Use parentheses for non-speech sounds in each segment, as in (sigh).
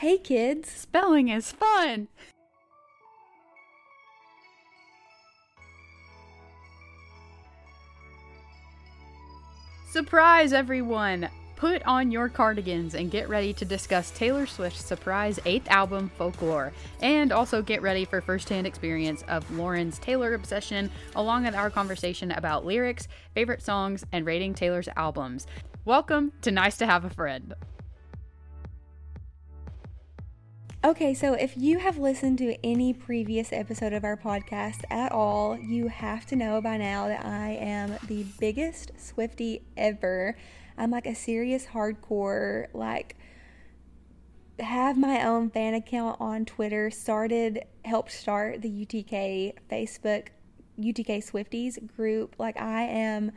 Hey kids! Spelling is fun! Surprise, everyone! Put on your cardigans and get ready to discuss Taylor Swift's surprise eighth album, Folklore, and also get ready for firsthand experience of Lauren's Taylor obsession, along with our conversation about lyrics, favorite songs, and rating Taylor's albums. Welcome to Nice to Have a Friend. Okay, so if you have listened to any previous episode of our podcast at all, you have to know by now that I am the biggest Swifty ever. I'm like a serious hardcore, like, have my own fan account on Twitter, started, helped start the UTK Facebook, UTK Swifties group. Like, I am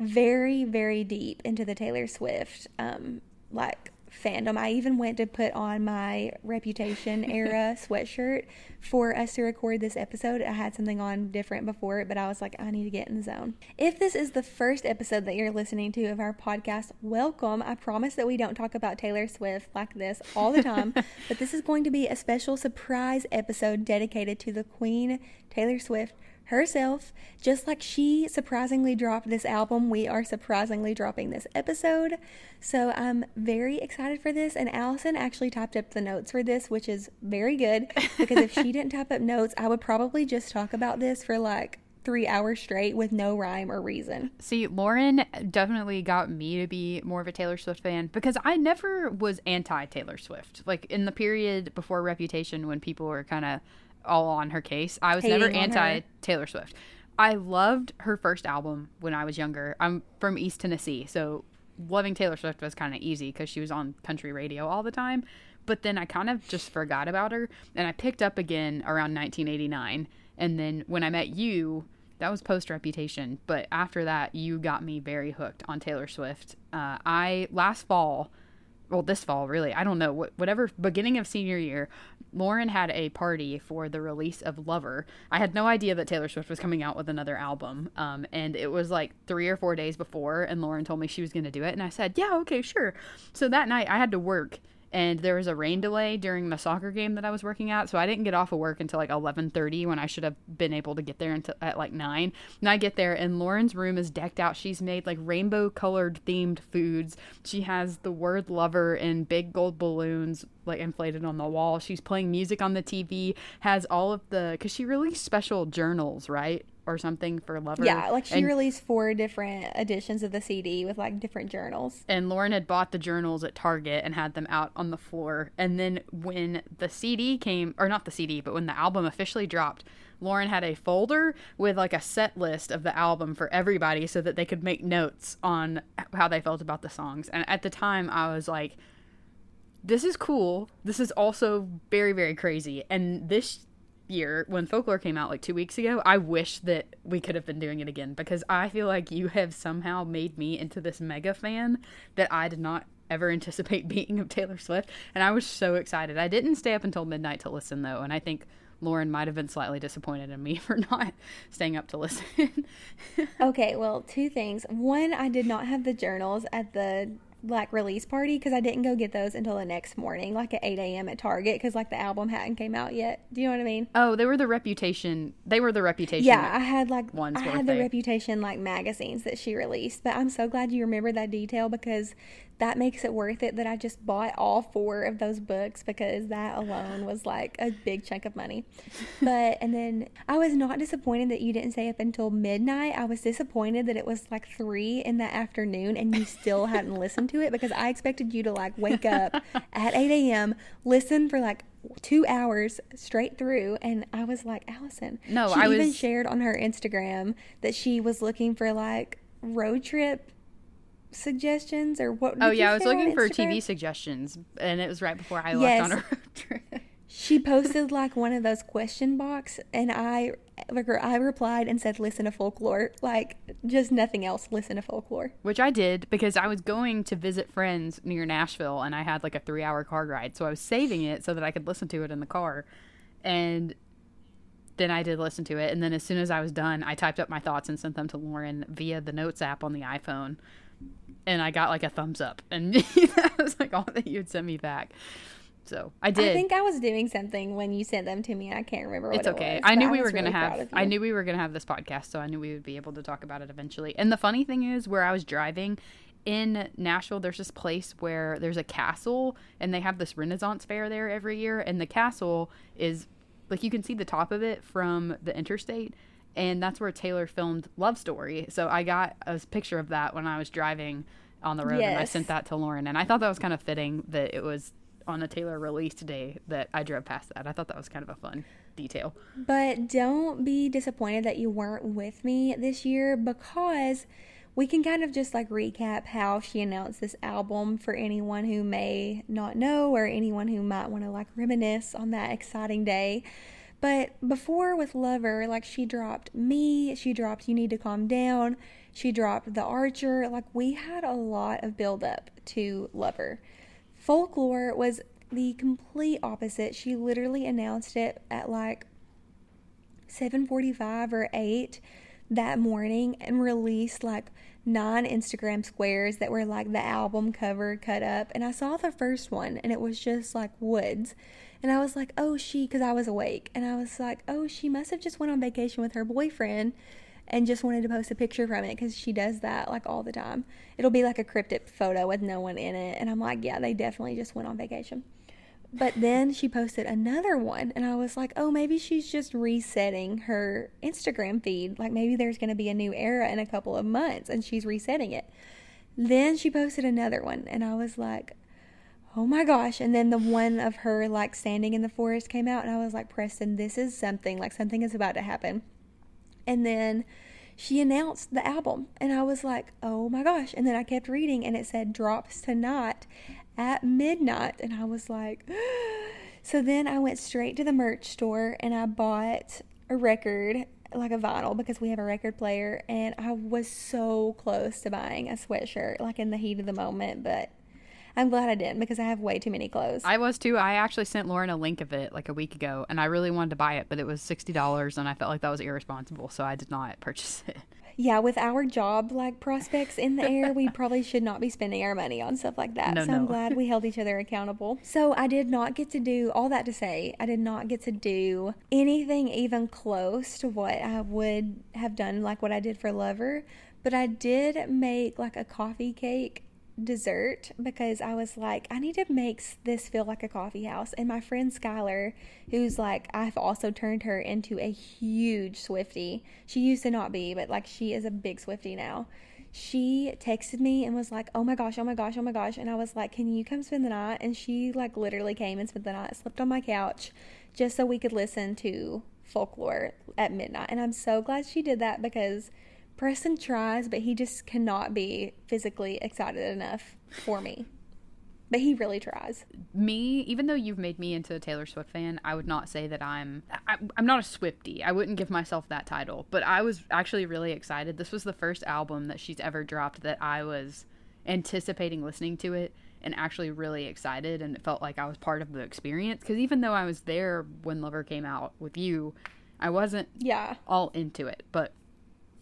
very, very deep into the Taylor Swift, um, like, fandom. I even went to put on my Reputation (laughs) era sweatshirt for us to record this episode. I had something on different before it, but I was like, I need to get in the zone. If this is the first episode that you're listening to of our podcast, welcome. I promise that we don't talk about Taylor Swift like this all the time, (laughs) but this is going to be a special surprise episode dedicated to the Queen, Taylor Swift herself. Just like she surprisingly dropped this album, we are surprisingly dropping this episode. So I'm very excited for this. And Allison actually typed up the notes for this, which is very good because if she (laughs) didn't type up notes, I would probably just talk about this for like three hours straight with no rhyme or reason. See, Lauren definitely got me to be more of a Taylor Swift fan because I never was anti Taylor Swift. Like in the period before Reputation when people were kind of all on her case. I was Hating never anti. Taylor Swift. I loved her first album when I was younger. I'm from East Tennessee, so loving Taylor Swift was kind of easy because she was on country radio all the time. But then I kind of just forgot about her, and I picked up again around 1989. And then when I met you, that was post Reputation. But after that, you got me very hooked on Taylor Swift. Uh, I last fall well this fall really. I don't know. Wh- whatever beginning of senior year lauren had a party for the release of lover. I had no idea that taylor swift was coming out with another album um, and it was like three or four days before and lauren told me she was going to do it and i said yeah okay sure. So that night i had to work and there was a rain delay during the soccer game that I was working at, so I didn't get off of work until like 11:30 when I should have been able to get there until at like 9. And I get there and Lauren's room is decked out. She's made like rainbow colored themed foods. She has the word lover in big gold balloons like inflated on the wall. She's playing music on the TV, has all of the cuz she released special journals, right? Or something for Lover. Yeah, like she And- released four different editions of the CD with like different journals. and Lauren had bought the journals at Target and had them out on the floor. And then when the CD came, or not the CD, but when the album officially dropped, Lauren had a folder with like a set list of the album for everybody so that they could make notes on how they felt about the songs. And at the time, I was like, this is cool. This is also very, very crazy. And this year, when Folklore came out like two weeks ago, I wish that we could have been doing it again because I feel like you have somehow made me into this mega fan that I did not ever (laughs) anticipate being of Taylor Swift. And I was so excited. I didn't stay up until midnight to listen though. And I think Lauren might have been slightly disappointed in me (laughs) for not staying up to listen. (laughs) Okay, well, two things. One, I did not have the journals at the like release party because I didn't go get those until the next morning, like at 8 a.m. at Target because like the album hadn't came out yet. Do you know what I mean? oh, they were the reputation. They were the reputation. Yeah, I had like one's I had the they- Reputation like magazines that she released, but I'm so glad you remember that detail because that makes it worth it that I just bought all four of those books because that alone was like a big chunk of money. (laughs) But and then I was not disappointed that you didn't stay up until midnight. I was disappointed that it was like three in the afternoon and you still (laughs) hadn't listened to it because I expected you to like wake up at 8 a.m., listen for like two hours straight through, and I was like, Allison. No, she I even was- shared on her Instagram that she was looking for like road trip suggestions or what? Oh yeah, I was looking for TV suggestions, and it was right before I Yes. left on a road (laughs) trip. She posted like one of those question box, and I like I replied and said, "Listen to folklore." Like just nothing else. Listen to folklore. Which I did because I was going to visit friends near Nashville, and I had like a three-hour car ride, so I was saving it so that I could listen to it in the car, and then I did listen to it, and then as soon as I was done, I typed up my thoughts and sent them to Lauren via the Notes app on the iPhone, and I got like a thumbs up, and (laughs) that was like all that you had sent me back. So I did. I think I was doing something when you sent them to me, and I can't remember what it's it okay. was, I knew we was were gonna have. I knew we were gonna have this podcast, so I knew we would be able to talk about it eventually. And the funny thing is, where I was driving in Nashville, there's this place where there's a castle, and they have this Renaissance fair there every year. And the castle is like you can see the top of it from the interstate, and that's where Taylor filmed Love Story. So I got a picture of that when I was driving on the road, and I sent that to Lauren, and I thought that was kind of fitting that it was on a Taylor release day that I drove past that. I thought that was kind of a fun detail. But don't be disappointed that you weren't with me this year because we can kind of just like recap how she announced this album for anyone who may not know or anyone who might want to like reminisce on that exciting day. But before with Lover, like she dropped Me, she dropped You Need to Calm Down, she dropped The Archer. Like we had a lot of build up to Lover. Folklore was the complete opposite. She literally announced it at like 7:45 or 8 that morning and released like nine Instagram squares that were like the album cover cut up and I saw the first one and it was just like woods and I was like oh she cuz I was awake and I was like oh she must have just went on vacation with her boyfriend and just wanted to post a picture from it cuz she does that like all the time it'll be like a cryptic photo with no one in it and I'm like yeah they definitely just went on vacation but then she posted another one, and I was like, oh, maybe she's just resetting her Instagram feed. Like maybe there's going to be a new era in a couple of months, and she's resetting it. Then she posted another one, and I was like, oh my gosh. And then the one of her like standing in the forest came out, and I was like, Preston, this is something, like something is about to happen. And then she announced the album, and I was like, oh my gosh. And then I kept reading, and it said drops tonight at midnight. And I was like, (gasps) so then I went straight to the merch store and I bought a record, like a vinyl, because we have a record player. And I was so close to buying a sweatshirt, like in the heat of the moment, but. I'm glad I didn't because I have way too many clothes. I was too. I actually sent Lauren a link of it like a week ago, and I really wanted to buy it, but it was sixty dollars, and I felt like that was irresponsible, so I did not purchase it. yeah, with our job like prospects in the air, we probably should not be spending our money on stuff like that. No, so I'm glad we held each other accountable. So I did not get to do all that to say, I did not get to do anything even close to what I would have done, like what I did for Lover. But I did make like a coffee cake dessert because I was like, I need to make this feel like a coffee house. And my friend Skylar, who's like, I've also turned her into a huge Swifty. She used to not be, but like she is a big Swifty now. She texted me and was like, Oh my gosh, oh my gosh, oh my gosh. And I was like, Can you come spend the night? And she like literally came and spent the night, slept on my couch just so we could listen to folklore at midnight. And I'm so glad she did that because Preston tries, but he just cannot be physically excited enough for me. But he really tries. Me, even though you've made me into a Taylor Swift fan, I would not say that I'm. I, I'm not a Swifty. I wouldn't give myself that title, but I was actually really excited. This was the first album that she's ever dropped that I was anticipating listening to it and actually really excited, and it felt like I was part of the experience. Because even though I was there when Lover came out with you, I wasn't Yeah. all into it. But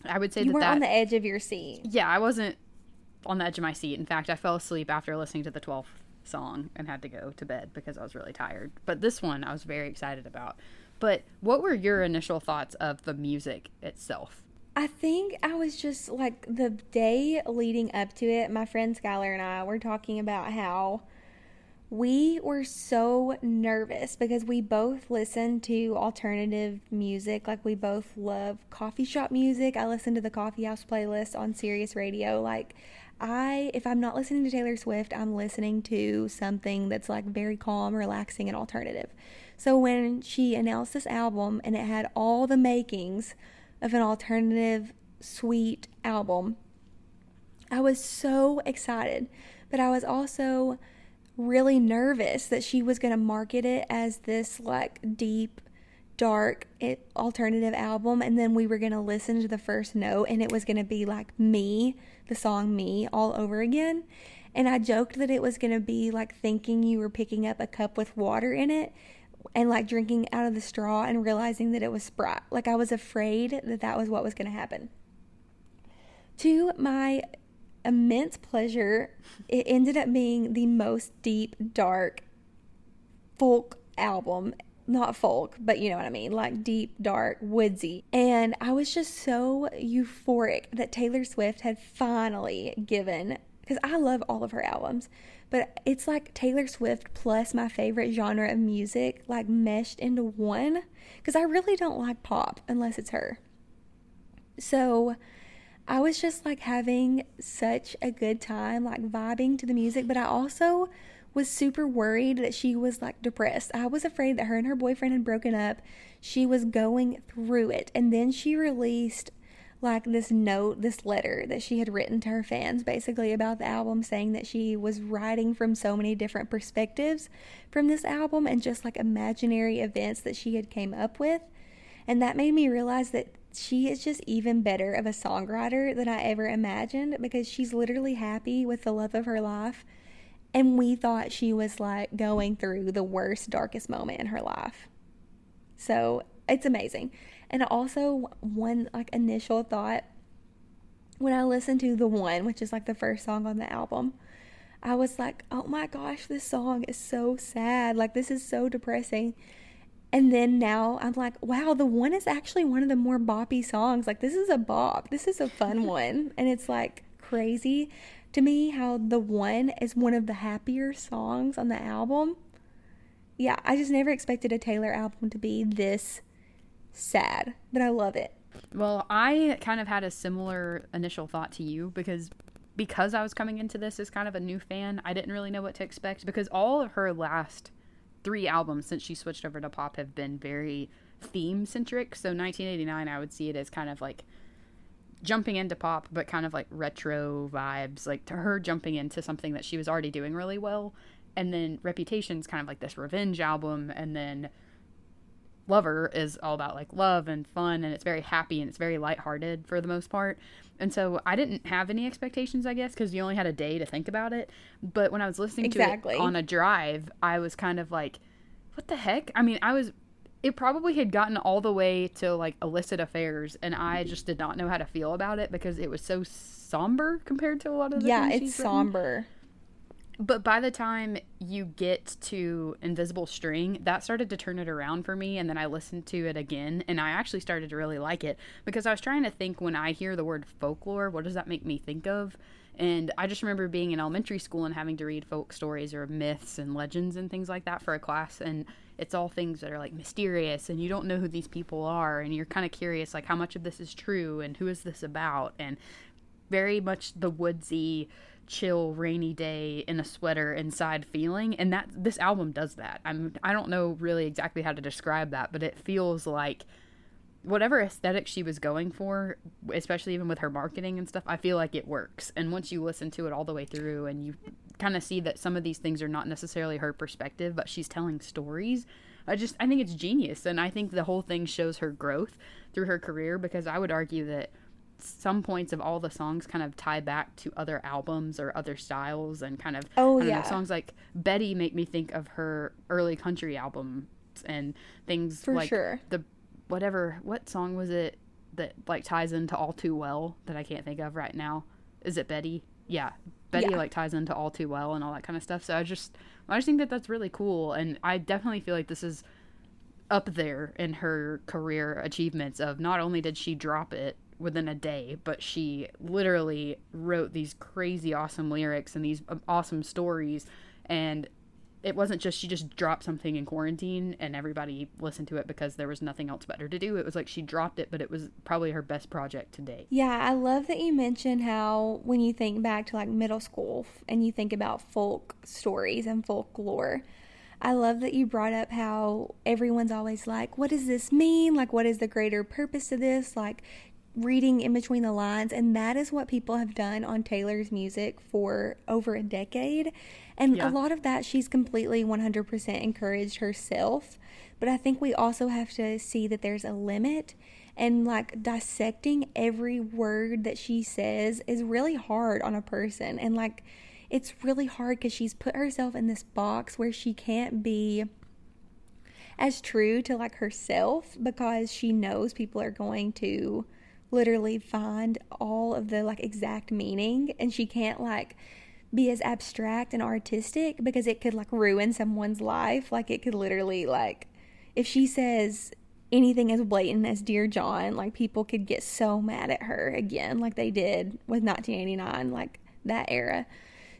I would say You that were that on the edge of your seat. yeah, I wasn't on the edge of my seat. In fact, I fell asleep after listening to the 12th song and had to go to bed because I was really tired. But this one I was very excited about. But what were your initial thoughts of the music itself? I think I was just like the day leading up to it, my friend Skylar and I were talking about how we were so nervous because we both listen to alternative music. Like, we both love coffee shop music. I listen to the coffee house playlist on Sirius Radio. Like, I, if I'm not listening to Taylor Swift, I'm listening to something that's like very calm, relaxing, and alternative. So, when she announced this album and it had all the makings of an alternative, sweet album, I was so excited, but I was also really nervous that she was going to market it as this like deep, dark it, alternative album, and then we were going to listen to the first note and it was going to be like me, the song Me, all over again. And I joked that it was going to be like thinking you were picking up a cup with water in it and like drinking out of the straw and realizing that it was Sprite. Like I was afraid that that was what was going to happen. To my immense pleasure, it ended up being the most deep, dark, folk album not folk, but you know what I mean, like deep, dark, woodsy. And I was just so euphoric that Taylor Swift had finally given, because I love all of her albums, but it's like Taylor Swift plus my favorite genre of music, like meshed into one, because I really don't like pop unless it's her. So I was just like having such a good time, like vibing to the music, but I also was super worried that she was like depressed. I was afraid that her and her boyfriend had broken up. She was going through it. And then she released like this note, this letter that she had written to her fans basically about the album, saying that she was writing from so many different perspectives from this album and just like imaginary events that she had came up with. And that made me realize that she is just even better of a songwriter than I ever imagined because she's literally happy with the love of her life and we thought she was like going through the worst, darkest moment in her life. So it's amazing. And also, one like initial thought when I listened to The One, which is like the first song on the album, I was like, oh my gosh, this song is so sad. Like, this is so depressing. And then now I'm like, wow, The One is actually one of the more boppy songs. Like, this is a bop. This is a fun (laughs) one. And it's like crazy to me how the one is one of the happier songs on the album. Yeah, I just never expected a Taylor album to be this sad, but I love it. Well, I kind of had a similar initial thought to you because because I was coming into this as kind of a new fan, I didn't really know what to expect because all of her last three albums since she switched over to pop have been very theme centric. So 1989 I would see it as kind of like jumping into pop, but kind of like retro vibes, like to her jumping into something that she was already doing really well. And then Reputation's kind of like this revenge album, and then Lover is all about like love and fun, and it's very happy and it's very lighthearted for the most part. And so I didn't have any expectations, I guess, because you only had a day to think about it. But when I was listening exactly. to it on a drive, I was kind of like, what the heck? I mean, I was it probably had gotten all the way to like illicit affairs and i mm-hmm. just did not know how to feel about it because it was so somber compared to a lot of the yeah it's somber but by the time you get to invisible string that started to turn it around for me and then i listened to it again and i actually started to really like it because i was trying to think when i hear the word folklore what does that make me think of and I just remember being in elementary school and having to read folk stories or myths and legends and things like that for a class. And it's all things that are like mysterious and you don't know who these people are and you're kind of curious like how much of this is true and who is this about and very much the woodsy chill rainy day in a sweater inside feeling and that this album does that i'm i don't know really exactly how to describe that but it feels like whatever aesthetic she was going for, especially even with her marketing and stuff, I feel like it works. And once you listen to it all the way through and you kind of see that some of these things are not necessarily her perspective, but she's telling stories, I just I think it's genius and I think the whole thing shows her growth through her career because I would argue that some points of all the songs kind of tie back to other albums or other styles and kind of oh yeah know, songs like Betty make me think of her early country album and things For like sure. the whatever what song was it that like ties into all too well that I can't think of right now. Is it Betty? Yeah. Betty yeah. like ties into all too well and all that kind of stuff. So I just I just think that that's really cool and I definitely feel like this is up there in her career achievements of not only did she drop it within a day, but she literally wrote these crazy awesome lyrics and these um, awesome stories and it wasn't just she just dropped something in quarantine and everybody listened to it because there was nothing else better to do. It was like she dropped it, but it was probably her best project to date. Yeah, I love that you mentioned how when you think back to like middle school and you think about folk stories and folklore, I love that you brought up how everyone's always like, what does this mean? Like, what is the greater purpose of this? Like, reading in between the lines. And that is what people have done on Taylor's music for over a decade. And yeah. a lot of that she's completely 100% encouraged herself. But I think we also have to see that there's a limit. And like dissecting every word that she says is really hard on a person. And like, it's really hard because she's put herself in this box where she can't be as true to like herself because she knows people are going to literally find all of the like exact meaning and she can't like be as abstract and artistic because it could like ruin someone's life. Like it could literally like if she says anything as blatant as Dear John, like people could get so mad at her again, like they did with 1989, like that era.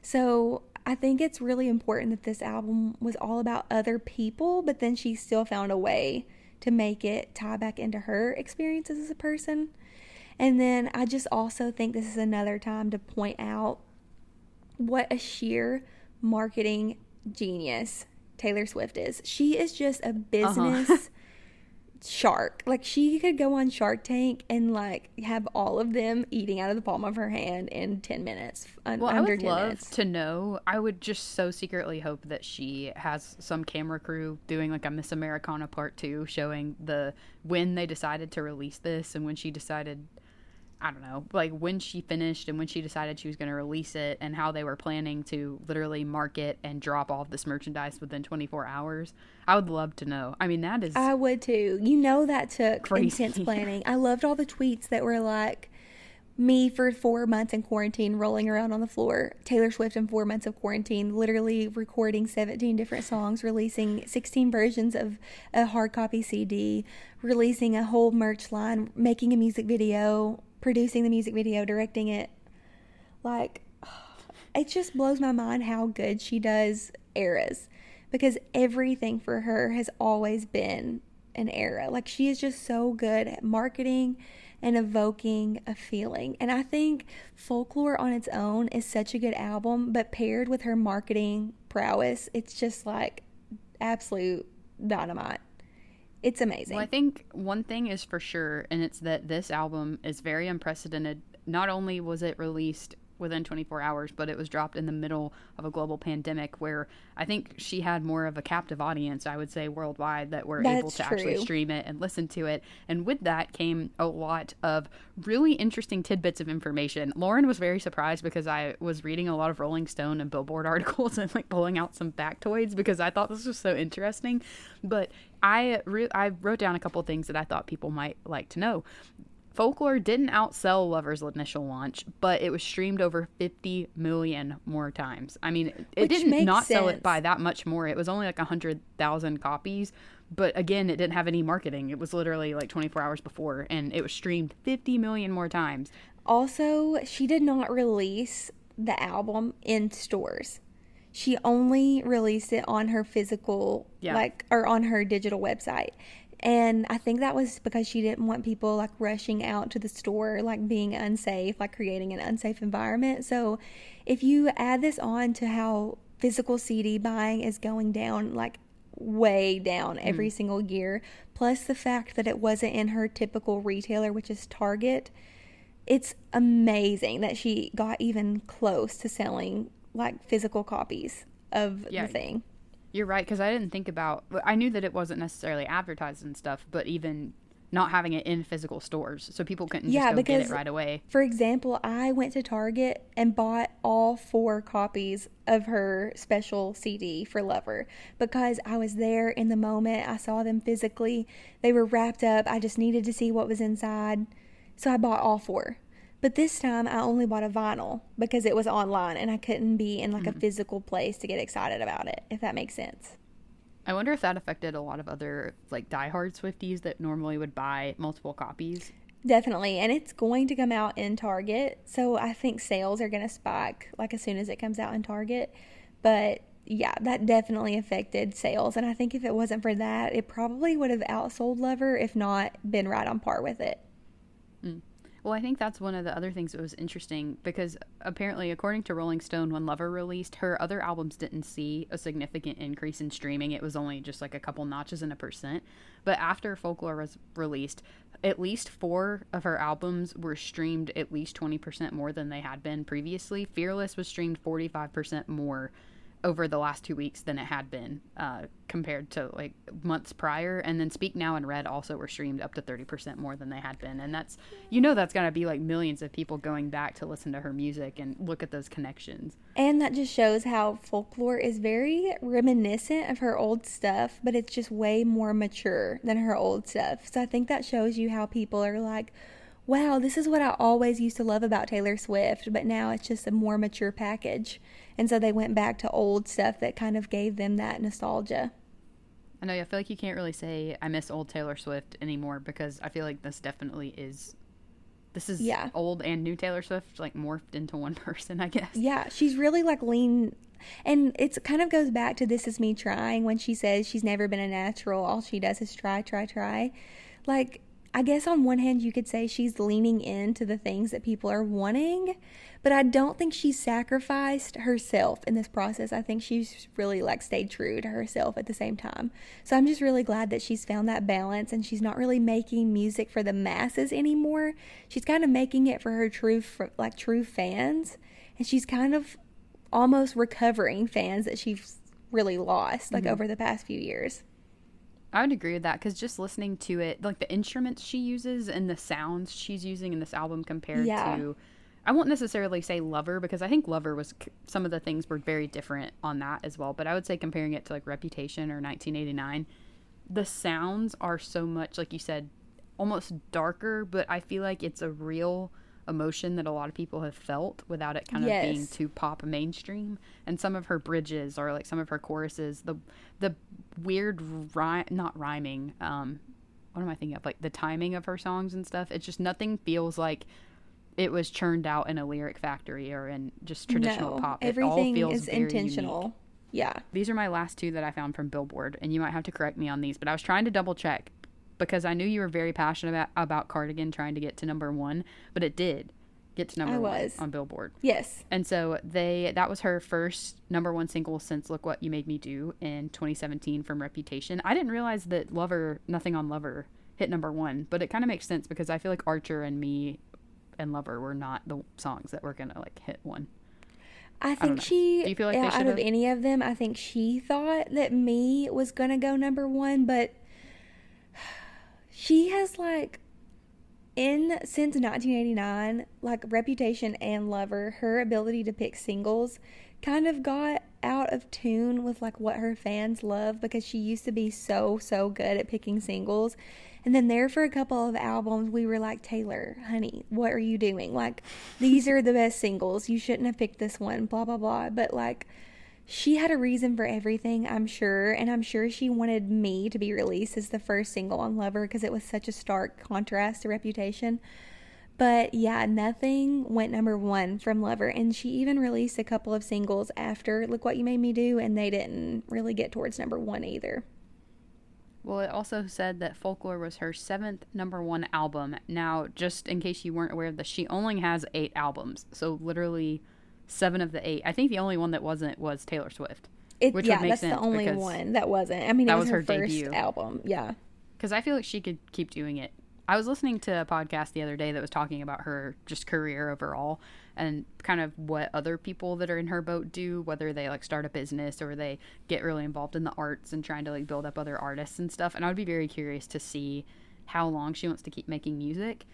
So I think it's really important that this album was all about other people, but then she still found a way to make it tie back into her experiences as a person. And then I just also think this is another time to point out what a sheer marketing genius Taylor Swift is. She is just a business uh-huh. (laughs) shark. Like she could go on Shark Tank and like have all of them eating out of the palm of her hand in ten minutes. Un- well, I would love minutes. to know. I would just so secretly hope that she has some camera crew doing like a Miss Americana Part Two, showing the when they decided to release this and when she decided I don't know, like when she finished and when she decided she was going to release it and how they were planning to literally market and drop all of this merchandise within 24 hours. I would love to know. I mean, that is. I would too. You know, that took crazy. intense planning. I loved all the tweets that were like, me for four months in quarantine rolling around on the floor taylor swift in four months of quarantine literally recording 17 different songs releasing 16 versions of a hard copy cd releasing a whole merch line making a music video producing the music video, directing it. Like, (sighs) it just blows my mind how good she does eras because everything for her has always been an era. Like, she is just so good at marketing and evoking a feeling. And I think Folklore on its own is such a good album, but paired with her marketing prowess, it's just like absolute dynamite. It's amazing. Well, I think one thing is for sure, and it's that this album is very unprecedented. Not only was it released within 24 hours, but it was dropped in the middle of a global pandemic where I think she had more of a captive audience, I would say, worldwide that were That's able to true. actually stream it and listen to it. And with that came a lot of really interesting tidbits of information. Lauren was very surprised because I was reading a lot of Rolling Stone and Billboard (laughs) articles and like pulling out some factoids because I thought this was so interesting. But I re- I wrote down a couple things that I thought people might like to know. Folklore didn't outsell Lover's initial launch, but it was streamed over 50 million more times. I mean, it Which didn't not sense. sell it by that much more. It was only like 100,000 copies, but again, it didn't have any marketing. It was literally like 24 hours before, and it was streamed 50 million more times. Also, she did not release the album in stores. She only released it on her physical, yeah. like, or on her digital website. And I think that was because she didn't want people like rushing out to the store, like being unsafe, like creating an unsafe environment. So if you add this on to how physical CD buying is going down, like way down every mm. single year, plus the fact that it wasn't in her typical retailer, which is Target, it's amazing that she got even close to selling like physical copies of yeah. the thing. You're right because I didn't think about. I knew that it wasn't necessarily advertised and stuff, but even not having it in physical stores, so people couldn't yeah, just go because, get it right away. For example, I went to Target and bought all four copies of her special CD for Lover because I was there in the moment. I saw them physically; they were wrapped up. I just needed to see what was inside, so I bought all four. But this time I only bought a vinyl because it was online and I couldn't be in like mm-hmm. a physical place to get excited about it, if that makes sense. I wonder if that affected a lot of other like diehard Swifties that normally would buy multiple copies. Definitely. And it's going to come out in Target. So I think sales are going to spike like as soon as it comes out in Target. But yeah, that definitely affected sales. And I think if it wasn't for that, it probably would have outsold Lover, if not been right on par with it. Well, I think that's one of the other things that was interesting because apparently, according to Rolling Stone, when Lover released, her other albums didn't see a significant increase in streaming. It was only just like a couple notches in a percent. But after Folklore was released, at least four of her albums were streamed at least 20% more than they had been previously. Fearless was streamed 45% more over the last two weeks than it had been uh, compared to like months prior. And then Speak Now and Red also were streamed up to 30% more than they had been. And that's, you know, that's going to be like millions of people going back to listen to her music and look at those connections. And that just shows how folklore is very reminiscent of her old stuff, but it's just way more mature than her old stuff. So I think that shows you how people are like, wow, this is what I always used to love about Taylor Swift, but now it's just a more mature package. And so they went back to old stuff that kind of gave them that nostalgia. I know. I feel like you can't really say I miss old Taylor Swift anymore because I feel like this definitely is. This is Yeah. old and new Taylor Swift like morphed into one (laughs) person, I guess. Yeah, she's really like lean. And it's kind of goes back to this is me trying when she says she's never been a natural. All she does is try, try, try. Like, I guess on one hand, you could say she's leaning into the things that people are wanting, but I don't think she sacrificed herself in this process. I think she's really like stayed true to herself at the same time. So I'm just really glad that she's found that balance and she's not really making music for the masses anymore. She's kind of making it for her true, like true fans, and she's kind of almost recovering fans that she's really lost like mm-hmm. over the past few years. I would agree with that because just listening to it, like the instruments she uses and the sounds she's using in this album compared Yeah. to, I won't necessarily say Lover because I think Lover was some of the things were very different on that as well. But I would say comparing it to like Reputation or 1989, the sounds are so much like you said, almost darker. But I feel like it's a real emotion that a lot of people have felt without it kind of being Yes. too pop mainstream and some of her bridges or like some of her choruses the the weird rhyme not rhyming um what am i thinking of like the timing of her songs and stuff it's just nothing feels like it was churned out in a lyric factory or in just traditional no, pop it everything all feels is very intentional. unique. Yeah. these are my last two that i found from billboard and you might have to correct me on these but i was trying to double check because i knew you were very passionate about, about cardigan trying to get to number one but it did get to number I one was. on billboard Yes. and so they that was her first number one single since Look What You Made Me Do in 2017 from Reputation. I didn't realize that Lover Nothing on Lover hit number 1, but it kind of makes sense because I feel like Archer and Me and Lover were not the songs that were going to like hit one. I think know. she, Do you feel like out of any of them, I think she thought that me was gonna go number one, but she has like in since 1989, like Reputation and Lover, her ability to pick singles kind of got out of tune with like what her fans love because she used to be so so good at picking singles. And then there for a couple of albums we were like, "Taylor, honey, what are you doing? Like these are the best singles. You shouldn't have picked this one, blah blah blah." But like she had a reason for everything, I'm sure, and I'm sure she wanted me to be released as the first single on Lover because it was such a stark contrast to Reputation. But yeah, nothing went number one from Lover, and she even released a couple of singles after Look What You Made Me Do, and they didn't really get towards number one either. Well, it also said that Folklore was her seventh number one album. Now, just in case you weren't aware of this, she only has eight albums. So, literally, seven of the eight. I think the only one that wasn't was Taylor Swift. It, Which would yeah, make that's sense the only one that wasn't. I mean, it that was, was her, her first debut. album. Yeah. because I feel like she could keep doing it. I was listening to a podcast the other day that was talking about her just career overall and kind of what other people that are in her boat do, whether they like start a business or they get really involved in the arts and trying to like build up other artists and stuff. And I would be very curious to see how long she wants to keep making music.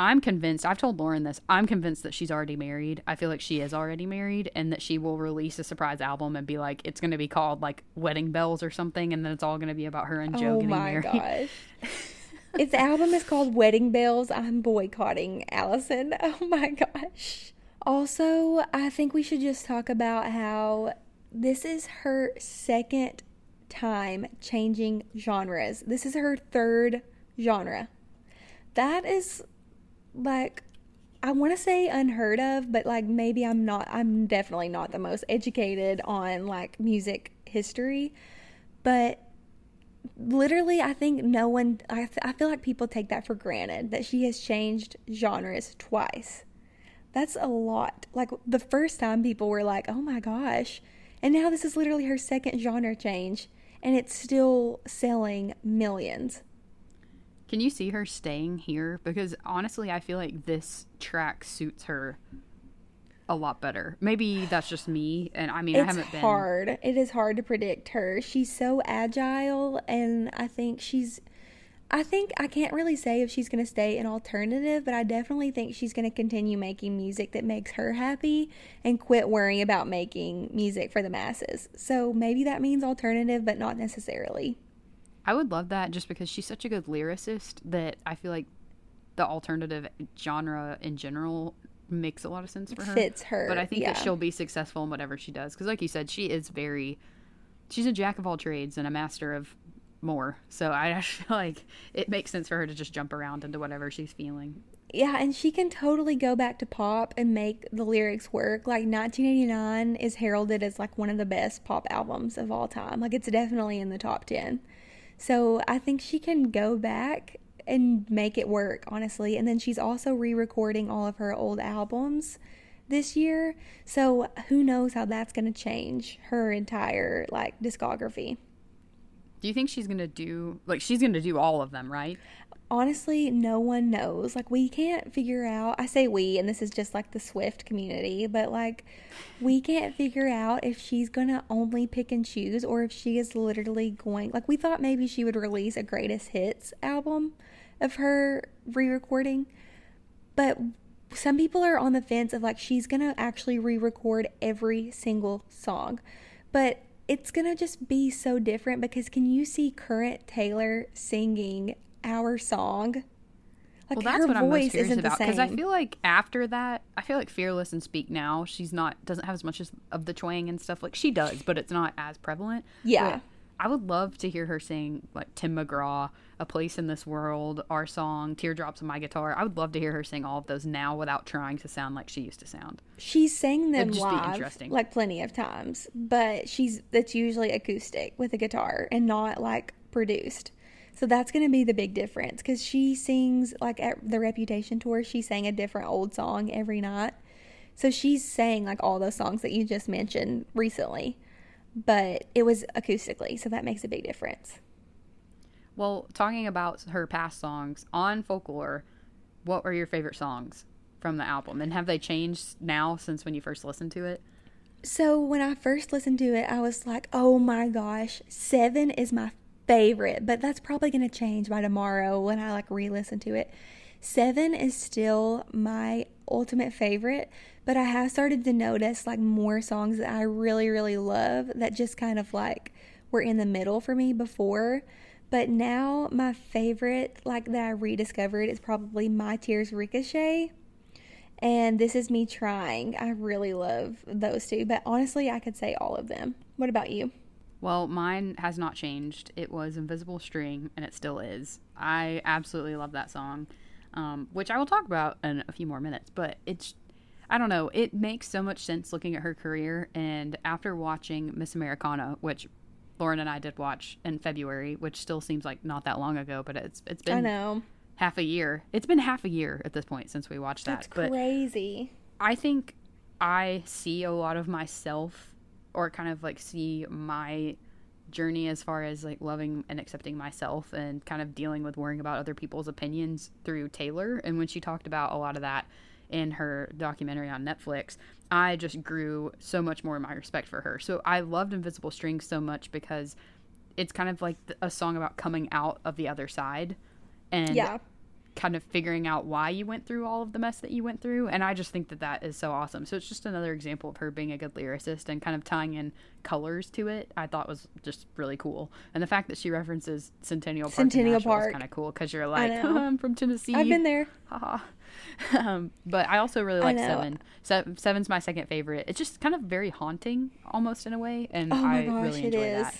I'm convinced, I've told Lauren this, I'm convinced that she's already married. I feel like she is already married and that she will release a surprise album and be like, it's going to be called like Wedding Bells or something. And then it's all going to be about her and Joe oh getting my married. gosh. (laughs) if the album is called Wedding Bells, I'm boycotting Allison. (laughs) Oh my gosh. Also, I think we should just talk about how this is her second time changing genres. This is her third genre. That is like I want to say unheard of, but like maybe I'm not I'm definitely not the most educated on like music history, but literally I think no one I, th- I feel like people take that for granted that she has changed genres twice. That's a lot. Like the first time people were like, "Oh my gosh." And now this is literally her second genre change and it's still selling millions. Can you see her staying here? Because honestly, I feel like this track suits her a lot better. Maybe that's just me, and I mean, I it's haven't been. hard. It is hard to predict her. She's so agile, and I think she's. I think I can't really say if she's going to stay an alternative, but I definitely think she's going to continue making music that makes her happy and quit worrying about making music for the masses. So maybe that means alternative, but not necessarily. I would love that just because she's such a good lyricist that I feel like the alternative genre in general makes a lot of sense for her. Fits her. But I think yeah. that she'll be successful in whatever she does because, like you said, she is very. She's a jack of all trades and a master of more. So I (laughs) feel like it makes sense for her to just jump around into whatever she's feeling. Yeah, and she can totally go back to pop and make the lyrics work. Like 1989 is heralded as like one of the best pop albums of all time. Like it's definitely in the top 10. So I think she can go back and make it work, honestly. And then she's also re-recording all of her old albums this year. So who knows how that's going to change her entire like discography. Do you think she's gonna do like she's gonna do all of them, right? Honestly, no one knows. Like, we can't figure out. I say we, and this is just like the Swift community, but like, we can't figure out if she's gonna only pick and choose or if she is literally going. Like, we thought maybe she would release a greatest hits album of her re recording, but some people are on the fence of like, she's gonna actually re record every single song. But it's gonna just be so different because can you see current Taylor singing our song. Like well, that's what I'm most curious about because I feel like after that, I feel like Fearless and Speak Now, she's not doesn't have as much as, of the twang and stuff. Like she does, but it's not as prevalent. Yeah, but I would love to hear her sing like Tim McGraw, A Place in This World, our song, Teardrops on My Guitar. I would love to hear her sing all of those now without trying to sound like she used to sound. She sang them live, like plenty of times, but she's that's usually acoustic with a guitar and not like produced. So that's going to be the big difference because she sings like at the Reputation tour, she sang a different old song every night. So she's sang like all those songs that you just mentioned recently, but it was acoustically, so that makes a big difference. Well, talking about her past songs on Folklore, what were your favorite songs from the album? And have they changed now since when you first listened to it? So when I first listened to it, I was like, "Oh my gosh, Seven is my favorite, but that's probably going to change by tomorrow when I like re listen to it. Seven is still my ultimate favorite, but I have started to notice like more songs that I really, really love that just kind of like were in the middle for me before. But now my favorite, like that I rediscovered, is probably My Tears Ricochet. And This Is Me Trying. I really love those two, but honestly, I could say all of them. What about you? Well, mine has not changed. It was Invisible String, and it still is. I absolutely love that song, um, which I will talk about in a few more minutes. But it's, I don't know, it makes so much sense looking at her career. And after watching Miss Americana, which Lauren and I did watch in February, which still seems like not that long ago, but it's it's been I know half a year. It's been half a year at this point since we watched that. That's crazy. I think I see a lot of myself or kind of like see my journey as far as like loving and accepting myself and kind of dealing with worrying about other people's opinions through Taylor. And when she talked about a lot of that in her documentary on Netflix, I just grew so much more in my respect for her. So I loved Invisible Strings so much because it's kind of like a song about coming out of the other side and yeah kind of figuring out why you went through all of the mess that you went through and i just think that that is so awesome. So it's just another example of her being a good lyricist and kind of tying in colors to it i thought was just really cool. And the fact that she references centennial park centennial park is kind of cool because you're like oh, i'm from tennessee. I've been there. (laughs) (laughs) Um, but i also really like seven. seven seven's my second favorite. It's just kind of very haunting almost in a way and oh i gosh, really enjoy that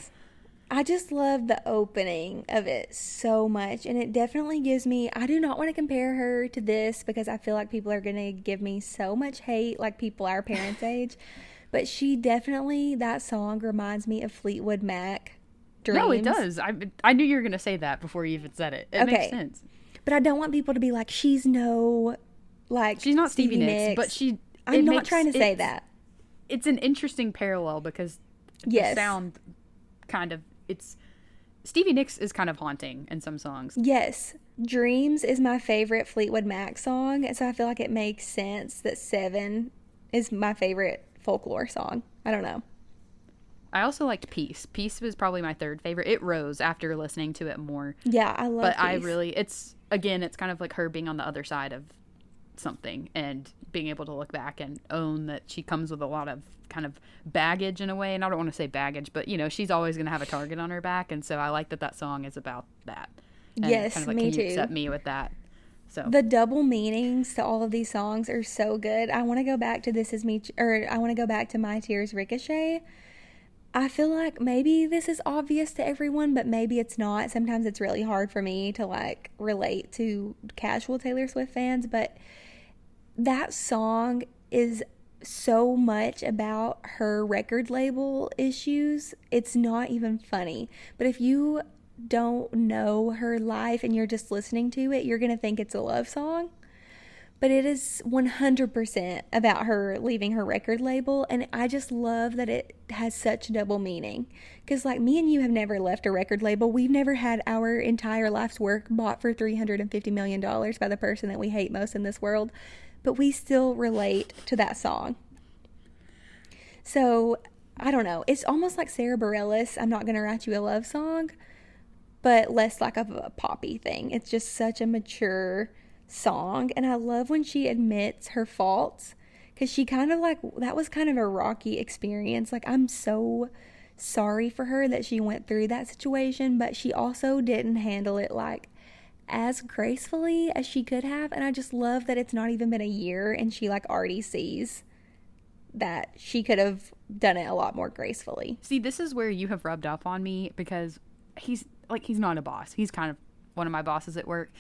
I just love the opening of it so much. And it definitely gives me, I do not want to compare her to this because I feel like people are going to give me so much hate, like people our parents' (laughs) age. But she definitely, that song reminds me of Fleetwood Mac. Dreams. No, it does. I, I knew you were going to say that before you even said it. It okay. makes sense. But I don't want people to be like, she's no, like, she's not Stevie, Stevie Nicks, Nicks, but she. I'm not makes, trying to say that. It's an interesting parallel because yes. the sound kind of it's Stevie Nicks is kind of haunting in some songs. Yes. Dreams is my favorite Fleetwood Mac song, so I feel like it makes sense that 7 is my favorite folklore song. I don't know. I also liked Peace. Peace was probably my third favorite. It rose after listening to it more. Yeah, I love it. But Peace. I really it's again, it's kind of like her being on the other side of something and being able to look back and own that she comes with a lot of kind of baggage in a way and i don't want to say baggage but you know she's always going to have a target on her back and so i like that that song is about that and yes kind of like, me can too you accept me with that So The double meanings to all of these songs are so good. I want to go back to This Is Me, or I want to go back to My Tears Ricochet. I feel like maybe this is obvious to everyone, but maybe it's not. Sometimes it's really hard for me to like relate to casual Taylor Swift fans, but that song is so much about her record label issues. It's not even funny. But if you don't know her life and you're just listening to it, you're going to think it's a love song. But it is 100% about her leaving her record label. And I just love that it has such double meaning. Because, like, me and you have never left a record label. We've never had our entire life's work bought for $350 million by the person that we hate most in this world. But we still relate to that song. So, I don't know. It's almost like Sara Bareilles, I'm Not Gonna Write You a Love Song but less like of a poppy thing. It's just such a mature song. And I love when she admits her faults because she kind of like that was kind of a rocky experience. Like, I'm so sorry for her that she went through that situation, but she also didn't handle it like as gracefully as she could have. And I just love that it's not even been a year and she like already sees that she could have done it a lot more gracefully. See, this is where you have rubbed up on me because he's like he's not a boss. He's kind of one of my bosses at work.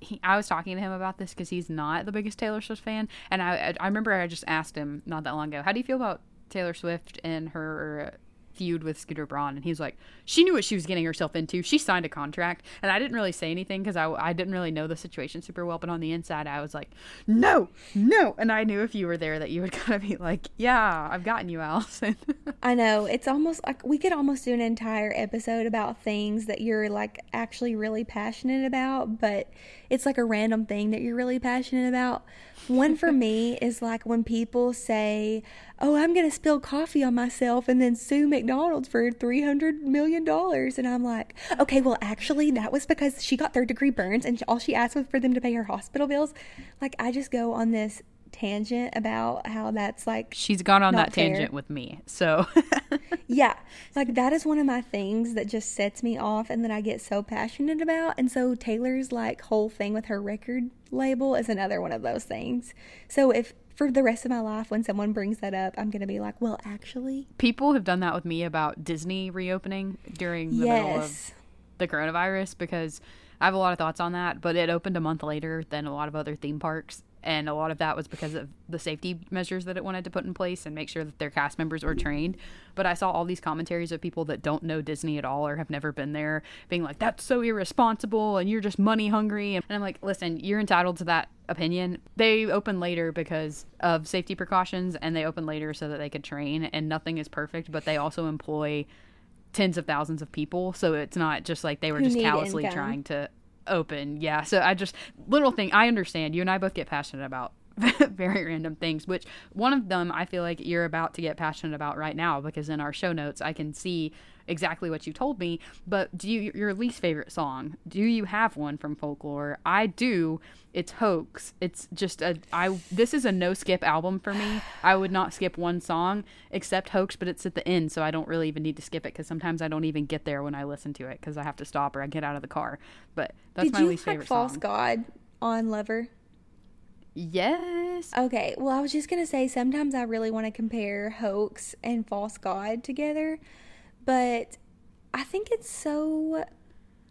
He, I was talking to him about this because he's not the biggest Taylor Swift fan, and I I remember I just asked him not that long ago, how do you feel about Taylor Swift and her feud with Scooter Braun, and he's like, she knew what she was getting herself into. She signed a contract, and I didn't really say anything because I, I didn't really know the situation super well. But on the inside, I was like, no, no, and I knew if you were there that you would (laughs) kind of be like, yeah, I've gotten you, Allison. (laughs) I know it's almost like we could almost do an entire episode about things that you're like actually really passionate about, but it's like a random thing that you're really passionate about. One for me is like when people say, "Oh, I'm going to spill coffee on myself and then sue McDonald's for 300 million dollars." And I'm like, "Okay, well actually that was because she got third degree burns and all she asked was for them to pay her hospital bills." Like I just go on this tangent about how that's like she's gone on that fair. tangent with me so (laughs) yeah like that is one of my things that just sets me off and that i get so passionate about and so taylor's like whole thing with her record label is another one of those things so if for the rest of my life when someone brings that up i'm gonna be like well actually people have done that with me about disney reopening during the yes. middle of the coronavirus because I have a lot of thoughts on that, but it opened a month later than a lot of other theme parks and a lot of that was because of the safety measures that it wanted to put in place and make sure that their cast members were trained. But I saw all these commentaries of people that don't know Disney at all or have never been there being like, that's so irresponsible and you're just money hungry. And I'm like, listen, you're entitled to that opinion. They open later because of safety precautions and they open later so that they could train, and nothing is perfect, but they also employ tens of thousands of people. So it's not just like they were just callously income. trying to open. Yeah. So I just little thing I understand. You and I both get passionate about (laughs) very random things, which one of them I feel like you're about to get passionate about right now because in our show notes I can see exactly what you told me. But do you your least favorite song? Do you have one from folklore? I do. It's hoax. It's just a I. This is a no skip album for me. I would not skip one song except hoax, but it's at the end, so I don't really even need to skip it because sometimes I don't even get there when I listen to it because I have to stop or I get out of the car. But that's Did my least favorite False song. God on Lover? Yes. Okay. Well, I was just going to say sometimes I really want to compare hoax and false god together but I think it's so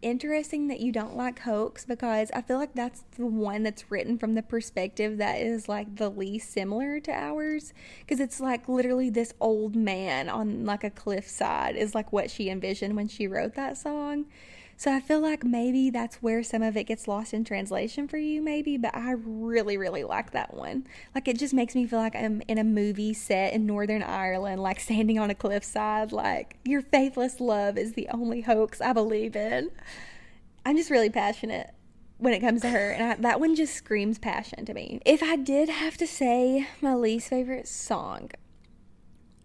interesting that you don't like hoax because I feel like that's the one that's written from the perspective that is like the least similar to ours because it's like literally this old man on like a cliffside is like what she envisioned when she wrote that song. So I feel like maybe that's where some of it gets lost in translation for you, maybe, but I really, really like that one. Like it just makes me feel like I'm in a movie set in Northern Ireland, like standing on a cliffside, like your faithless love is the only hoax I believe in. I'm just really passionate when it comes to her, and I, that one just screams passion to me. If I did have to say my least favorite song,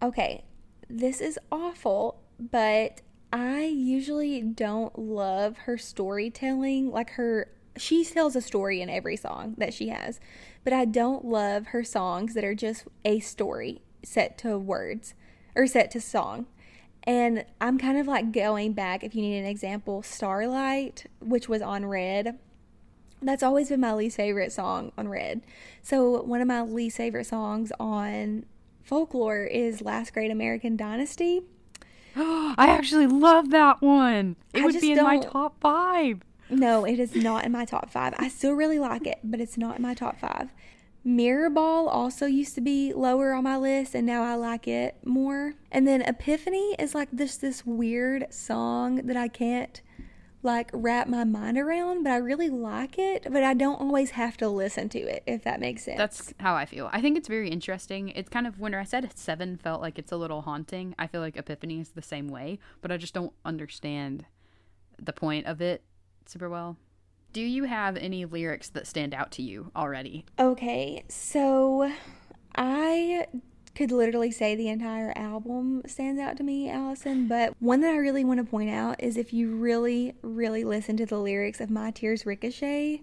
okay, this is awful, but I usually don't love her storytelling. Like her, she tells a story in every song that she has, but I don't love her songs that are just a story set to words or set to song. And I'm kind of like going back, if you need an example, Starlight, which was on Red. That's always been my least favorite song on Red. So, one of my least favorite songs on Folklore is Last Great American Dynasty. (gasps) I actually love that one. It I would be in my top five. No, it is not in my top five. I still really like it, but it's not in my top five. Mirror Ball also used to be lower on my list, and now I like it more. And then Epiphany is like this this weird song that I can't like wrap my mind around, but I really like it. But I don't always have to listen to it, if that makes sense. That's how I feel. I think it's very interesting. It's kind of when I said seven felt like it's a little haunting. I feel like Epiphany is the same way, but I just don't understand the point of it super well. Do you have any lyrics that stand out to you already? Okay, so I could literally say the entire album stands out to me, Allison, but one that I really want to point out is if you really, really listen to the lyrics of My Tears Ricochet,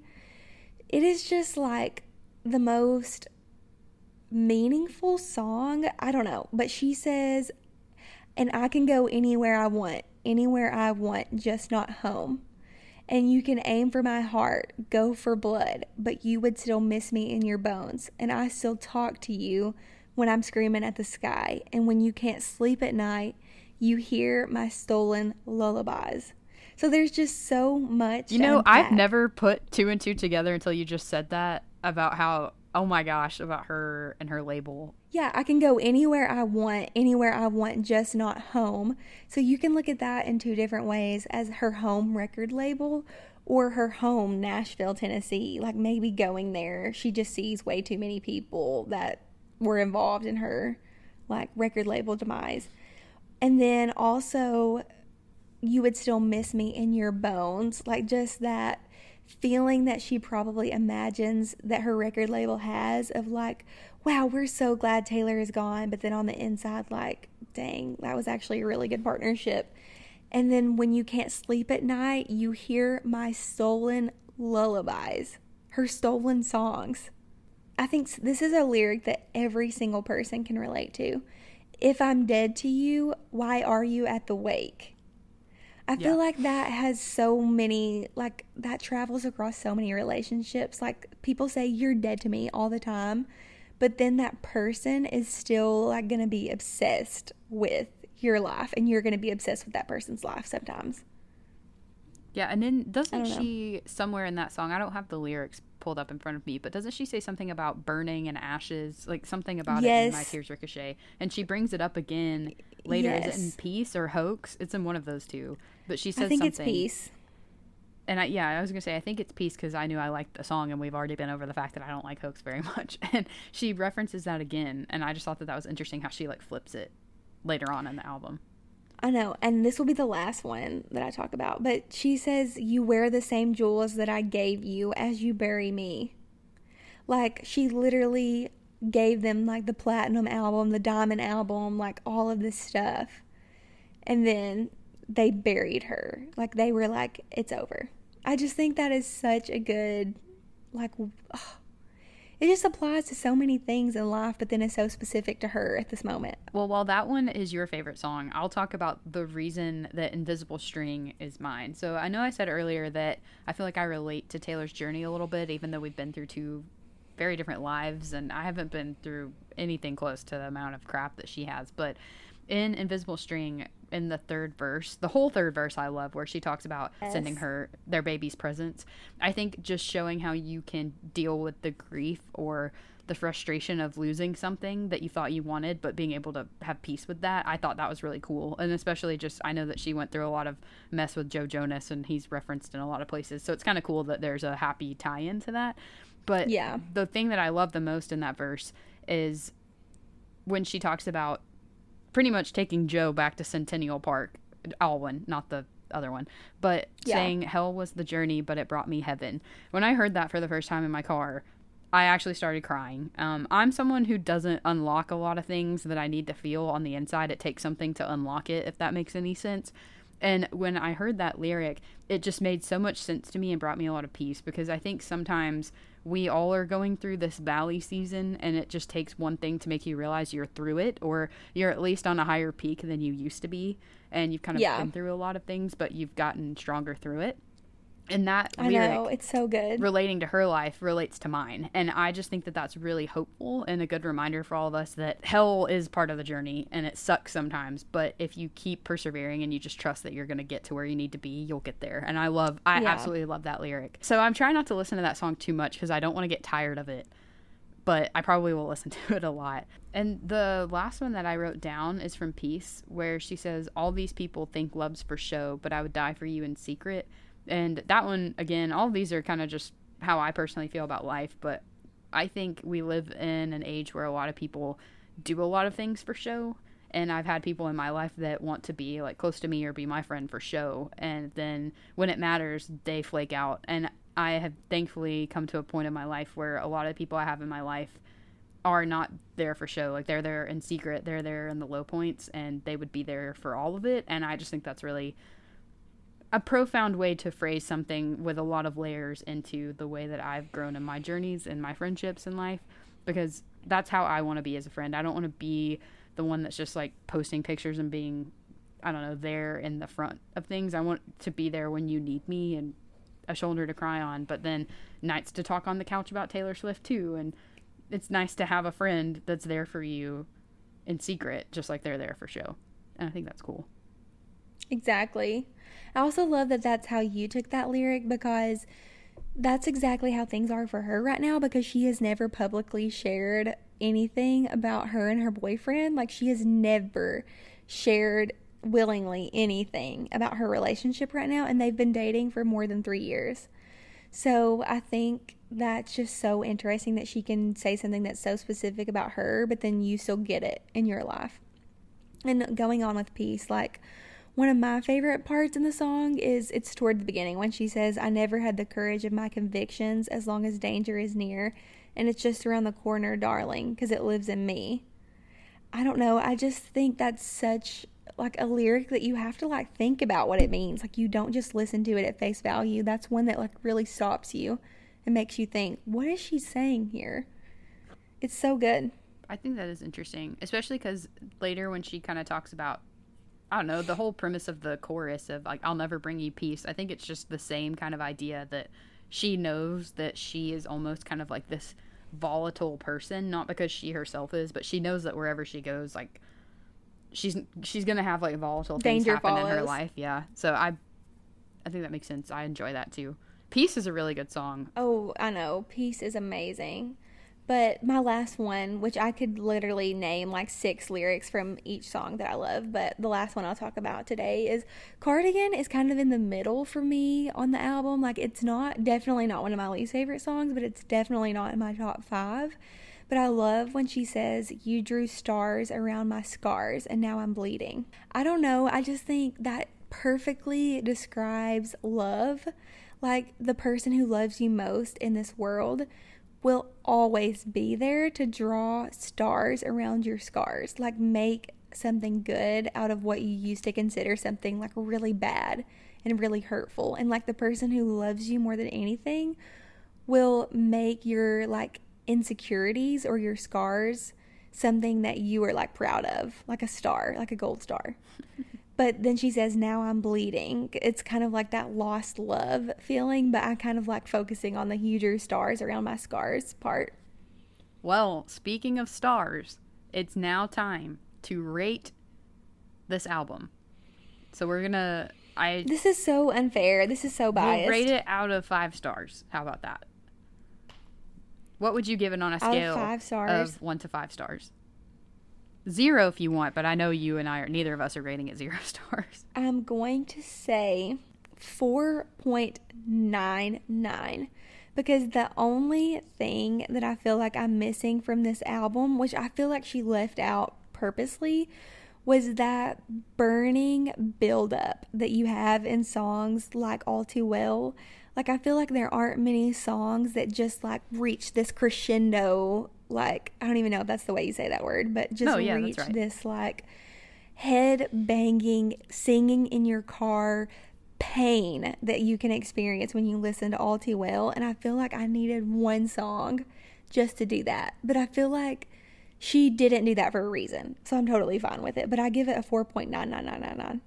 it is just like the most meaningful song. I don't know, but she says, and I can go anywhere I want, anywhere I want, just not home. And you can aim for my heart, go for blood, but you would still miss me in your bones. And I still talk to you when I'm screaming at the sky. And when you can't sleep at night, you hear my stolen lullabies. So there's just so much. You know, I've never put two and two together until you just said that about how, oh my gosh, about her and her label. Yeah, I can go anywhere I want, anywhere I want, just not home. So you can look at that in two different ways as her home record label or her home, Nashville, Tennessee. Like maybe going there, she just sees way too many people that were involved in her like record label demise. And then also, you would still miss me in your bones. Like just that feeling that she probably imagines that her record label has of like, wow, we're so glad Taylor is gone. But then on the inside, like, dang, that was actually a really good partnership. And then when you can't sleep at night, you hear my stolen lullabies, her stolen songs. I think this is a lyric that every single person can relate to. If I'm dead to you, why are you at the wake? I feel Yeah. like that has so many, like, that travels across so many relationships. Like, people say you're dead to me all the time, but then that person is still, like, gonna be obsessed with your life, and you're gonna be obsessed with that person's life sometimes. Yeah, and then doesn't she somewhere in that song? I don't have the lyrics pulled up in front of me, but doesn't she say something about burning and ashes, like something about it in My Tears Ricochet? And she brings it up again later. Is it in Peace or Hoax? It's in one of those two. But she says I think something. it's peace. And I, yeah, I was gonna say I think it's Peace because I knew I liked the song, and we've already been over the fact that I don't like Hoax very (laughs) much. And she references that again, and I just thought that that was interesting how she like flips it later on in the album. I know, and this will be the last one that I talk about. But she says, You wear the same jewels that I gave you as you bury me. Like, she literally gave them, like, the platinum album, the diamond album, like, all of this stuff. And then they buried her. Like, they were like, It's over. I just think that is such a good, like, ugh. It just applies to so many things in life, but then it's so specific to her at this moment. Well, while that one is your favorite song, I'll talk about the reason that Invisible String is mine. So I know I said earlier that I feel like I relate to Taylor's journey a little bit, even though we've been through two very different lives, and I haven't been through anything close to the amount of crap that she has. But in Invisible String, in the third verse, the whole third verse I love, where she talks about sending her their baby's presents. I think just showing how you can deal with the grief or the frustration of losing something that you thought you wanted, but being able to have peace with that, I thought that was really cool. And especially just, I know that she went through a lot of mess with Joe Jonas, and he's referenced in a lot of places. So it's kind of cool that there's a happy tie in to that. But Yeah. the thing that I love the most in that verse is when she talks about pretty much taking Joe back to Centennial Park, Alwyn, not the other one, but Yeah. saying hell was the journey, but it brought me heaven. When I heard that for the first time in my car, I actually started crying. Um, I'm someone who doesn't unlock a lot of things that I need to feel on the inside. It takes something to unlock it, if that makes any sense. And when I heard that lyric, it just made so much sense to me and brought me a lot of peace because I think sometimes we all are going through this valley season and it just takes one thing to make you realize you're through it or you're at least on a higher peak than you used to be and you've kind of Yeah. been through a lot of things but you've gotten stronger through it. And that I lyric know it's so good. relating to her life relates to mine and i just think that that's really hopeful and a good reminder for all of us that hell is part of the journey and it sucks sometimes but if you keep persevering and you just trust that you're going to get to where you need to be you'll get there and i love i Yeah. absolutely love that lyric so i'm trying not to listen to that song too much because i don't want to get tired of it but I probably will (laughs) listen to it a lot. And the last one that I wrote down is from Peace, where she says, All these people think love's for show, but I would die for you in secret. And that one, again, all these are kind of just how I personally feel about life, but I think we live in an age where a lot of people do a lot of things for show. And I've had people in my life that want to be like close to me or be my friend for show. And then when it matters, they flake out. And I have thankfully come to a point in my life where a lot of people I have in my life are not there for show. Like they're there in secret, they're there in the low points, and they would be there for all of it. And I just think that's really a profound way to phrase something with a lot of layers into the way that I've grown in my journeys and my friendships in life because that's how I want to be as a friend. I don't want to be the one that's just like posting pictures and being I don't know there in the front of things. I want to be there when you need me and a shoulder to cry on, but then nights to talk on the couch about Taylor Swift too and it's nice to have a friend that's there for you in secret just like they're there for show. And I think that's cool. Exactly. I also love that that's how you took that lyric because that's exactly how things are for her right now because she has never publicly shared anything about her and her boyfriend. Like, she has never shared willingly anything about her relationship right now, and they've been dating for more than three years. So, I think that's just so interesting that she can say something that's so specific about her, but then you still get it in your life. And going on with peace, like, one of my favorite parts in the song is it's toward the beginning when she says, I never had the courage of my convictions as long as danger is near, and it's just around the corner, darling, because it lives in me. I don't know. I just think that's such like a lyric that you have to like think about what it means. Like you don't just listen to it at face value. That's one that like really stops you and makes you think, what is she saying here? It's so good. I think that is interesting, especially because later when she kind of talks about, I don't know, the whole premise of the chorus of like, I'll never bring you peace. I think it's just the same kind of idea that she knows that she is almost kind of like this volatile person, not because she herself is, but she knows that wherever she goes, like, she's she's gonna have like volatile things Danger happen in her life. Yeah, so I, I think that makes sense. I enjoy that too. Peace is a really good song. Oh, I know. Peace is amazing. But my last one, which I could literally name like six lyrics from each song that I love, but the last one I'll talk about today is Cardigan is kind of in the middle for me on the album. Like it's not definitely not one of my least favorite songs, but it's definitely not in my top 5. But I love when she says, You drew stars around my scars and now I'm bleeding. I don't know. I just think that perfectly describes love. Like the person who loves you most in this world will always be there to draw stars around your scars. Like make something good out of what you used to consider something like really bad and really hurtful. And like the person who loves you more than anything will make your like insecurities or your scars something that you are like proud of, like a star, like a gold star. (laughs) but then she says, Now I'm bleeding. It's kind of like that lost love feeling, but I kind of like focusing on the huger stars around my scars part. Well, speaking of stars, it's now time to rate this album. So we're gonna I This is so unfair. This is so biased. rate it out of five stars. How about that? What would you give it on a of scale five stars? of one to five stars? Zero if you want, but I know you and I are neither of us are rating it zero (laughs) stars. I'm going to say 4.99 because the only thing that I feel like I'm missing from this album, which I feel like she left out purposely, was that burning buildup that you have in songs like All Too Well. Like, I feel like there aren't many songs that just like reach this crescendo. Like, I don't even know if that's the way you say that word, but just No, yeah, reach right. this like head banging, singing in your car pain that you can experience when you listen to All Too Well. And I feel like I needed one song just to do that. But I feel like she didn't do that for a reason. So I'm totally fine with it. But I give it a 4.99999.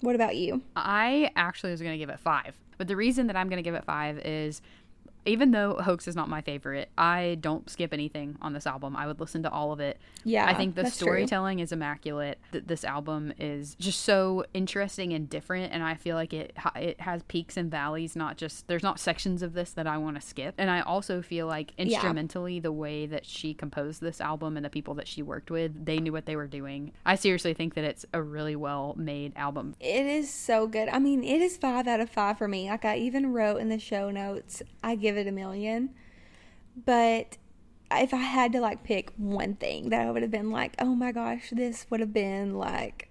What about you? I actually was gonna give it five. But the reason that I'm going to give it five is even though Hoax is not my favorite, I don't skip anything on this album. I would listen to all of it. Yeah, I think the that's true. storytelling is immaculate. Th- this album is just so interesting and different, and I feel like it ha- it has peaks and valleys. Not just there's not sections of this that I want to skip, and I also feel like instrumentally the way that she composed this album and the people that she worked with, they knew what they were doing. I seriously think that it's a really well made album. It is so good. I mean, it is five out of five for me. Like I even wrote in the show notes, I give it a million. But if I had to like pick one thing that I would have been like, oh my gosh, this would have been like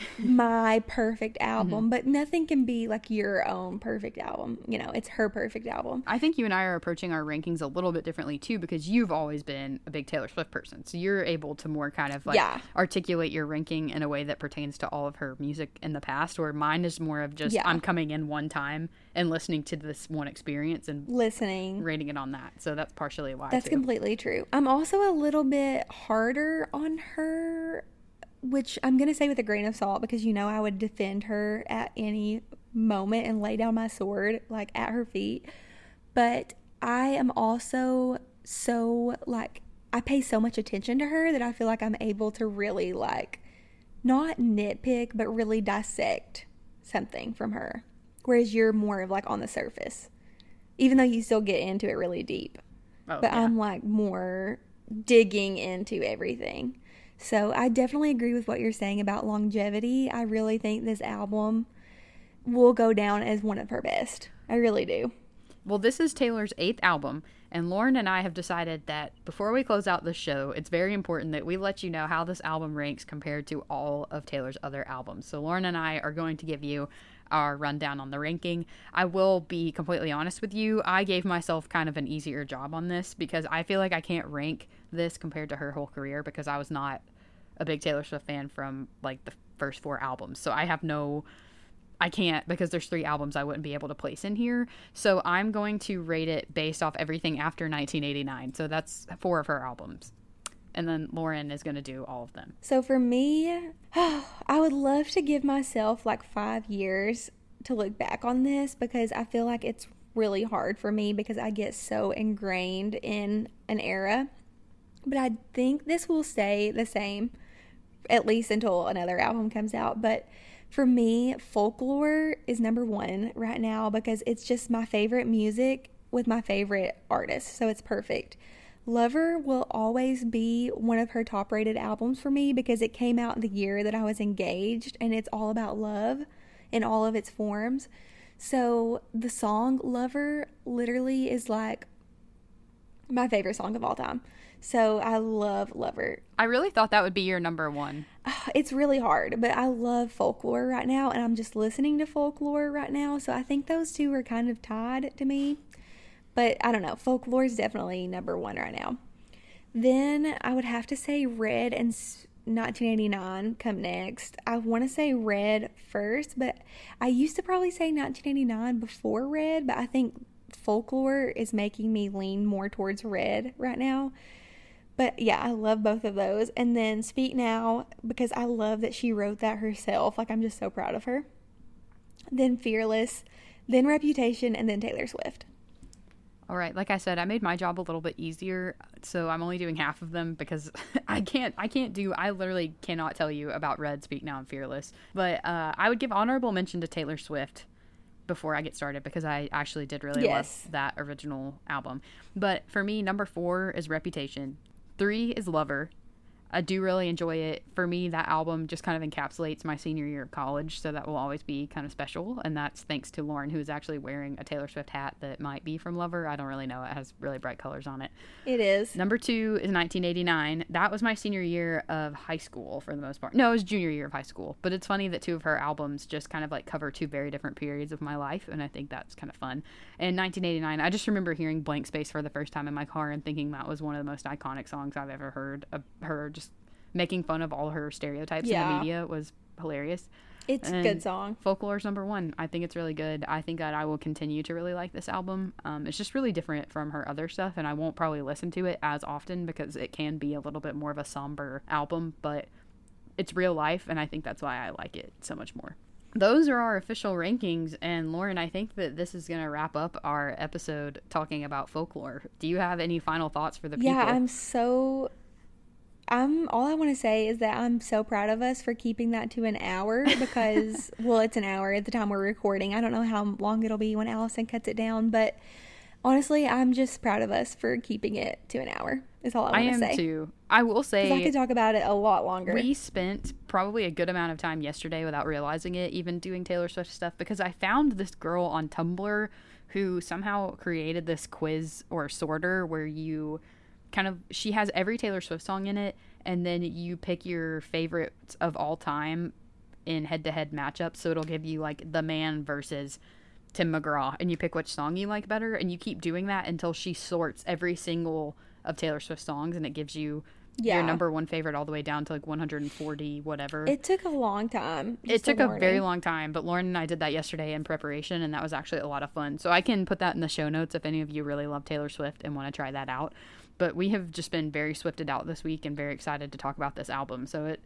(laughs) my perfect album. Mm-hmm. But nothing can be like your own perfect album. You know, it's her perfect album. I think you and I are approaching our rankings a little bit differently too because you've always been a big Taylor Swift person. So you're able to more kind of like Yeah. articulate your ranking in a way that pertains to all of her music in the past, where mine is more of just Yeah. I'm coming in one time and listening to this one experience and Listening. rating it on that. So that's partially why That's too. completely true. I'm also a little bit harder on her, which I'm going to say with a grain of salt because you know I would defend her at any moment and lay down my sword like at her feet. But I am also so like I pay so much attention to her that I feel like I'm able to really like not nitpick but really dissect something from her. Whereas you're more of like on the surface. Even though you still get into it really deep Oh, but yeah. I'm like more digging into everything. So I definitely agree with what you're saying about longevity. I really think this album will go down as one of her best. I really do. Well, this is Taylor's eighth album, and Lauren and I have decided that before we close out the show, it's very important that we let you know how this album ranks compared to all of Taylor's other albums. So, Lauren and I are going to give you our rundown on the ranking. I will be completely honest with you. I gave myself kind of an easier job on this because I feel like I can't rank this compared to her whole career because I was not a big Taylor Swift fan from like the first four albums. So, I have no I can't because there's three albums I wouldn't be able to place in here. So I'm going to rate it based off everything after 1989. So that's four of her albums. And then Lauren is going to do all of them. So for me, (sighs) I would love to give myself like five years to look back on this because I feel like it's really hard for me because I get so ingrained in an era. But I think this will stay the same at least until another album comes out. But for me, folklore is number one right now because it's just my favorite music with my favorite artist. So it's perfect. Lover will always be one of her top rated albums for me because it came out the year that I was engaged and it's all about love in all of its forms. So the song Lover literally is like my favorite song of all time. So I love Lover. I really thought that would be your number one. Ah, it's really hard, but I love folklore right now and I'm just listening to folklore right now. So I think those two are kind of tied to me. But I don't know. Folklore is definitely number one right now. Then I would have to say Red and 1989 come next. I want to say Red first, but I used to probably say 1989 before Red, but I think Folklore is making me lean more towards Red right now. But yeah, I love both of those. And then Speak Now, because I love that she wrote that herself. Like, I'm just so proud of her. Then Fearless, then Reputation, and then Taylor Swift. All right, like I said, I made my job a little bit easier, so I'm only doing half of them because (laughs) I can't I can't do I literally cannot tell you about Red, Speak Now, and Fearless. But uh, I would give honorable mention to Taylor Swift before I get started because I actually did really Yes. love that original album. But for me, number four is Reputation. Three is Lover. I do really enjoy it. For me, that album just kind of encapsulates my senior year of college, so that will always be kind of special. And that's thanks to Lauren, who is actually wearing a Taylor Swift hat that might be from Lover. I don't really know. It has really bright colors on it. It is. Number two is 1989. That was my senior year of high school for the most part. No, it was junior year of high school. But it's funny that two of her albums just kind of like cover two very different periods of my life, and I think that's kind of fun. And 1989, I just remember hearing Blank Space for the first time in my car and thinking that was one of the most iconic songs I've ever heard uh, of her just making fun of all her stereotypes in the Yeah. media was hilarious. It's a good song. Folklore's number one. I think it's really good. I think that I will continue to really like this album. Um, it's just really different from her other stuff, and I won't probably listen to it as often because it can be a little bit more of a somber album, but it's real life, and I think that's why I like it so much more. those are our official rankings. And Lauren, I think that this is going to wrap up our episode talking about folklore. Do you have any final thoughts for the people? Yeah, I'm so. I'm all I want to say is that I'm so proud of us for keeping that to an hour (laughs) because well it's an hour at the time we're recording. I don't know how long it'll be when Allison cuts it down, but honestly, I'm just proud of us for keeping it to an hour. Is all I want to say. I am too. I will say I could talk about it a lot longer. We spent probably a good amount of time yesterday without realizing it, even doing Taylor Swift stuff, because I found this girl on Tumblr who somehow created this quiz or sorter where you kind of she has every Taylor Swift song in it, and then you pick your favorites of all time in head-to-head matchups. So it'll give you like the man versus Tim McGraw, and you pick which song you like better, and you keep doing that until she sorts every single of Taylor Swift songs, and it gives you Yeah. your number one favorite all the way down to like 140 whatever. It, took a long time. It took a very long time, but Lauren and I did that yesterday in preparation, and that was actually a lot of fun. So I can put that in the show notes if any of you really love Taylor Swift and want to try that out. But we have just been very swifted out this week and very excited to talk about this album. So it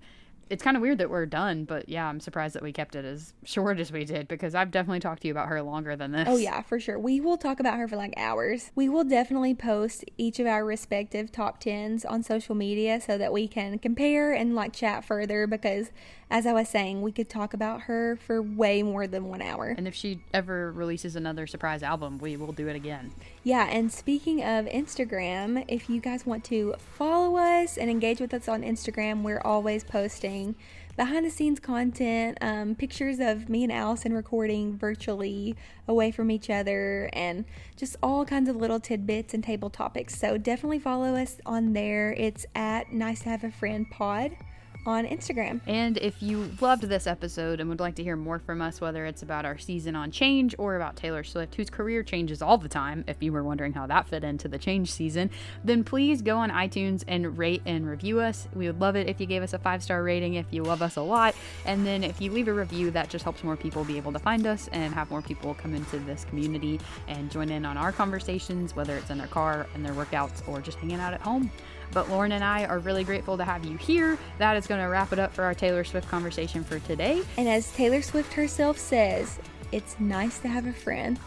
it's kind of weird that we're done, but yeah, I'm surprised that we kept it as (laughs) short as we did because I've definitely talked to you about her longer than this. Oh yeah, for sure. We will talk about her for like hours. We will definitely post each of our respective top tens on social media so that we can compare and like chat further because as I was saying, we could talk about her for way more than one hour. And if she ever releases another surprise album, we will do it again. Yeah, and speaking of Instagram, if you guys want to follow us and engage with us on Instagram, we're always posting behind the scenes content, um, pictures of me and Allison recording virtually away from each other, and just all kinds of little tidbits and table topics. So definitely follow us on there. It's at Nice to Have a Friend Pod on Instagram. And if you loved this episode and would like to hear more from us, whether it's about our season on Change or about Taylor Swift, whose career changes all the time, if you were wondering how that fit into the Change season, then please go on iTunes and rate and review us. We would love it if you gave us a five star rating if you love us a lot. And then if you leave a review, that just helps more people be able to find us and have more people come into this community and join in on our conversations, whether it's in their car, in their workouts, or just hanging out at home. But Lauren and I are really grateful to have you here. That is going to wrap it up for our Taylor Swift conversation for today. And as Taylor Swift herself says, it's nice to have a friend.